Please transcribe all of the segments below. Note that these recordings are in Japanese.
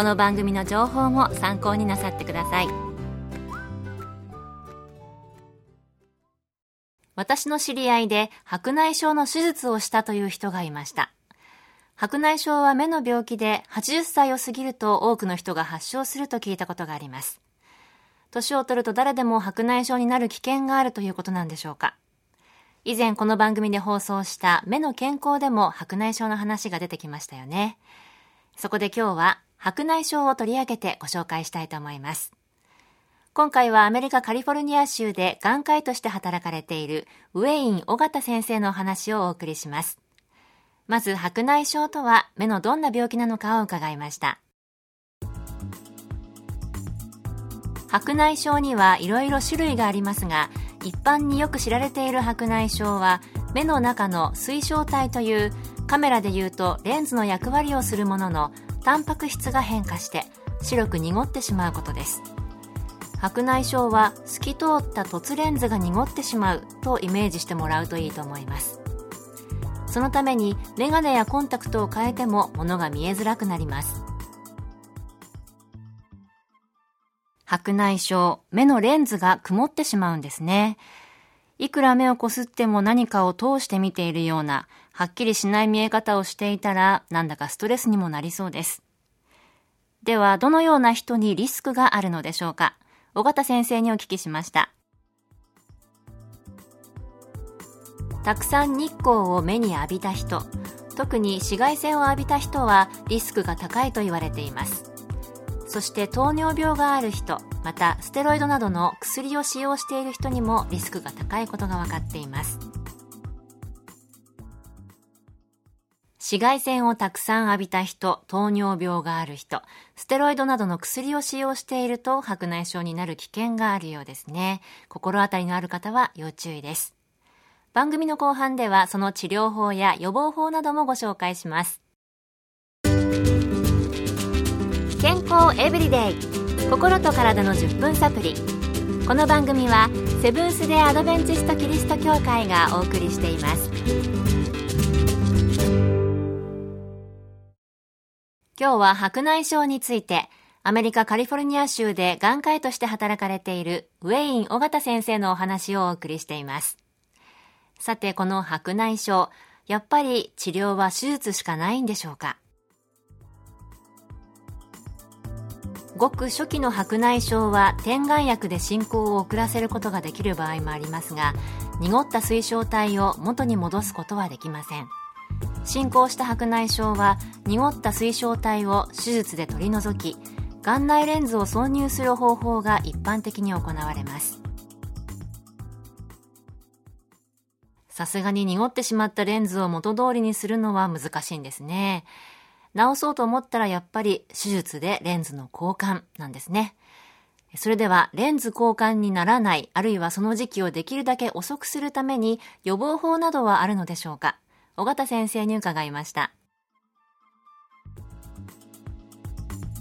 この番組の情報も参考になさってください。私の知り合いで白内障の手術をしたという人がいました。白内障は目の病気で80歳を過ぎると多くの人が発症すると聞いたことがあります。年を取ると誰でも白内障になる危険があるということなんでしょうか。以前この番組で放送した目の健康でも白内障の話が出てきましたよね。そこで今日は白内障を取り上げてご紹介したいと思います。今回はアメリカカリフォルニア州で眼科医として働かれているウェイン・尾形先生のお話をお送りします。まず白内障とは目のどんな病気なのかを伺いました。白内障にはいろいろ種類がありますが、一般によく知られている白内障は目の中の水晶体というカメラでいうとレンズの役割をするもののタンパク質が変化して白く濁ってしまうことです。白内障は透き通った凸レンズが濁ってしまうとイメージしてもらうといいと思います。そのためにメガネやコンタクトを変えても物が見えづらくなります。白内障、目のレンズが曇ってしまうんですね。いくら目をこすっても何かを通して見ているような、はっきりしない見え方をしていたら、なんだかストレスにもなりそうです。では、どのような人にリスクがあるのでしょうか？尾形先生にお聞きしました。たくさん日光を目に浴びた人、特に紫外線を浴びた人はリスクが高いと言われています。そして糖尿病がある人またステロイドなどの薬を使用している人にもリスクが高いことが分かっています紫外線をたくさん浴びた人、糖尿病がある人、ステロイドなどの薬を使用していると白内障になる危険があるようですね。心当たりのある方は要注意です。番組の後半ではその治療法や予防法などもご紹介します。健康エブリデイ心と体の10分サプリこの番組はセブンス・デ・アドベンチスト・キリスト教会がお送りしています今日は白内障についてアメリカカリフォルニア州で眼科医として働かれているウェイン・尾形先生のお話をお送りしています。さてこの白内障やっぱり治療は手術しかないんでしょうか？ごく初期の白内障は点眼薬で進行を遅らせることができる場合もありますが濁った水晶体を元に戻すことはできません。進行した白内障は濁った水晶体を手術で取り除き眼内レンズを挿入する方法が一般的に行われます。さすがに濁ってしまったレンズを元通りにするのは難しいんですね。直そうと思ったらやっぱり手術でレンズの交換なんですね。それではレンズ交換にならない、あるいはその時期をできるだけ遅くするために予防法などはあるのでしょうか？尾形先生に伺いました。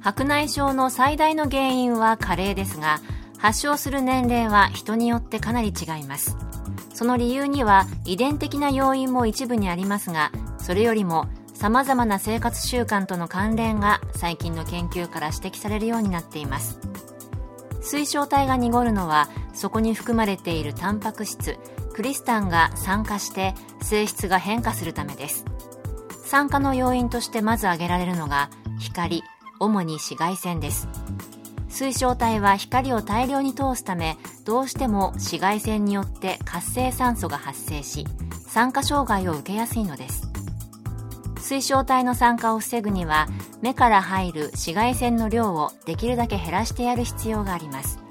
白内障の最大の原因は加齢ですが、発症する年齢は人によってかなり違います。その理由には遺伝的な要因も一部にありますが、それよりも様々な生活習慣との関連が最近の研究から指摘されるようになっています水晶体が濁るのはそこに含まれているタンパク質クリスタンが酸化して性質が変化するためです。酸化の要因としてまず挙げられるのが光主に紫外線です。水晶体は光を大量に通すためどうしても紫外線によって活性酸素が発生し酸化障害を受けやすいのです。水晶体の酸化を防ぐには目から入る紫外線の量をできるだけ減らしてやる必要があります。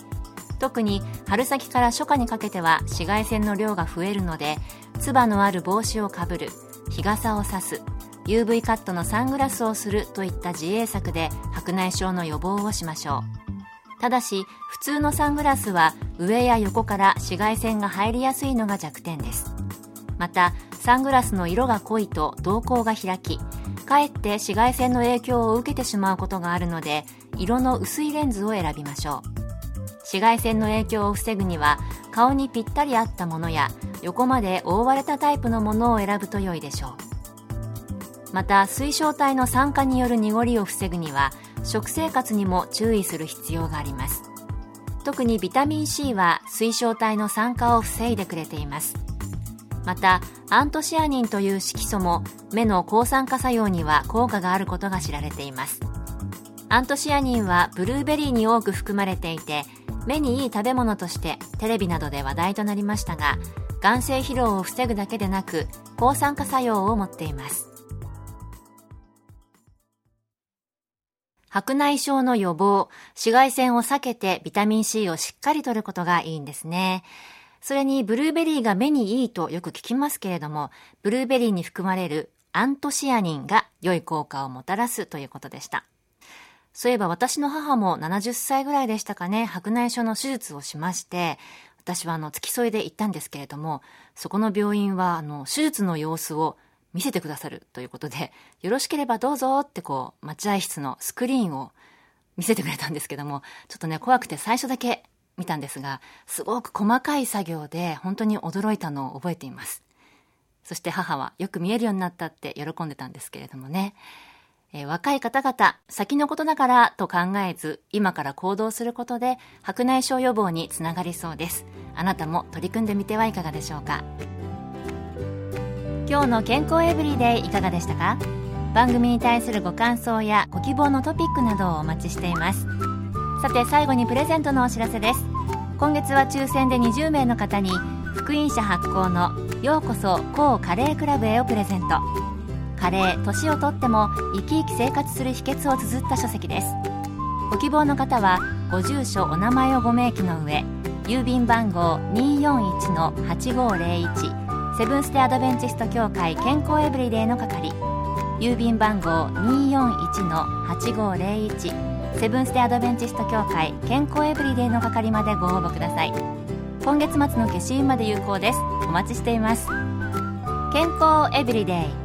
特に春先から初夏にかけては紫外線の量が増えるのでつばのある帽子をかぶる日傘を差す UV カットのサングラスをするといった自衛策で白内障の予防をしましょう。ただし普通のサングラスは上や横から紫外線が入りやすいのが弱点です。またサングラスの色が濃いと瞳孔が開きかえって紫外線の影響を受けてしまうことがあるので色の薄いレンズを選びましょう。紫外線の影響を防ぐには顔にぴったり合ったものや横まで覆われたタイプのものを選ぶと良いでしょう。また水晶体の酸化による濁りを防ぐには食生活にも注意する必要があります。特にビタミン C は水晶体の酸化を防いでくれています。またアントシアニンという色素も目の抗酸化作用には効果があることが知られています。アントシアニンはブルーベリーに多く含まれていて目にいい食べ物としてテレビなどで話題となりましたが眼性疲労を防ぐだけでなく抗酸化作用を持っています白内障の予防、紫外線を避けてビタミン C をしっかりとることがいいんですね。それにブルーベリーが目にいいとよく聞きますけれども、ブルーベリーに含まれるアントシアニンが良い効果をもたらすということでした。そういえば私の母も70歳ぐらいでしたかね、白内障の手術をしまして、私はあの付き添いで行ったんですけれども、そこの病院はあの手術の様子を見せてくださるということで、よろしければどうぞってこう、待合室のスクリーンを見せてくれたんですけども、ちょっとね、怖くて最初だけ見たんですが、すごく細かい作業で本当に驚いたのを覚えています。そして母はよく見えるようになったって喜んでたんですけれどもね。え、若い方々、先のことだからと考えず、今から行動することで白内障予防につながりそうです。あなたも取り組んでみてはいかがでしょうか。今日の健康エブリデイいかがでしたか？番組に対するご感想やご希望のトピックなどをお待ちしていますさて最後にプレゼントのお知らせです今月は抽選で20名の方に福音社発行の「ようこそ高カレークラブへ」をプレゼントカレー年をとっても生き生き生活する秘訣を綴った書籍です。ご希望の方はご住所お名前をご明記の上郵便番号241-8501セブンス・テ・アドベンチスト協会健康エブリデイの係郵便番号241-8501セブンス・テ・アドベンチスト協会健康エブリデイの係までご応募ください。今月末の消印まで有効です。お待ちしています。健康エブリデイ。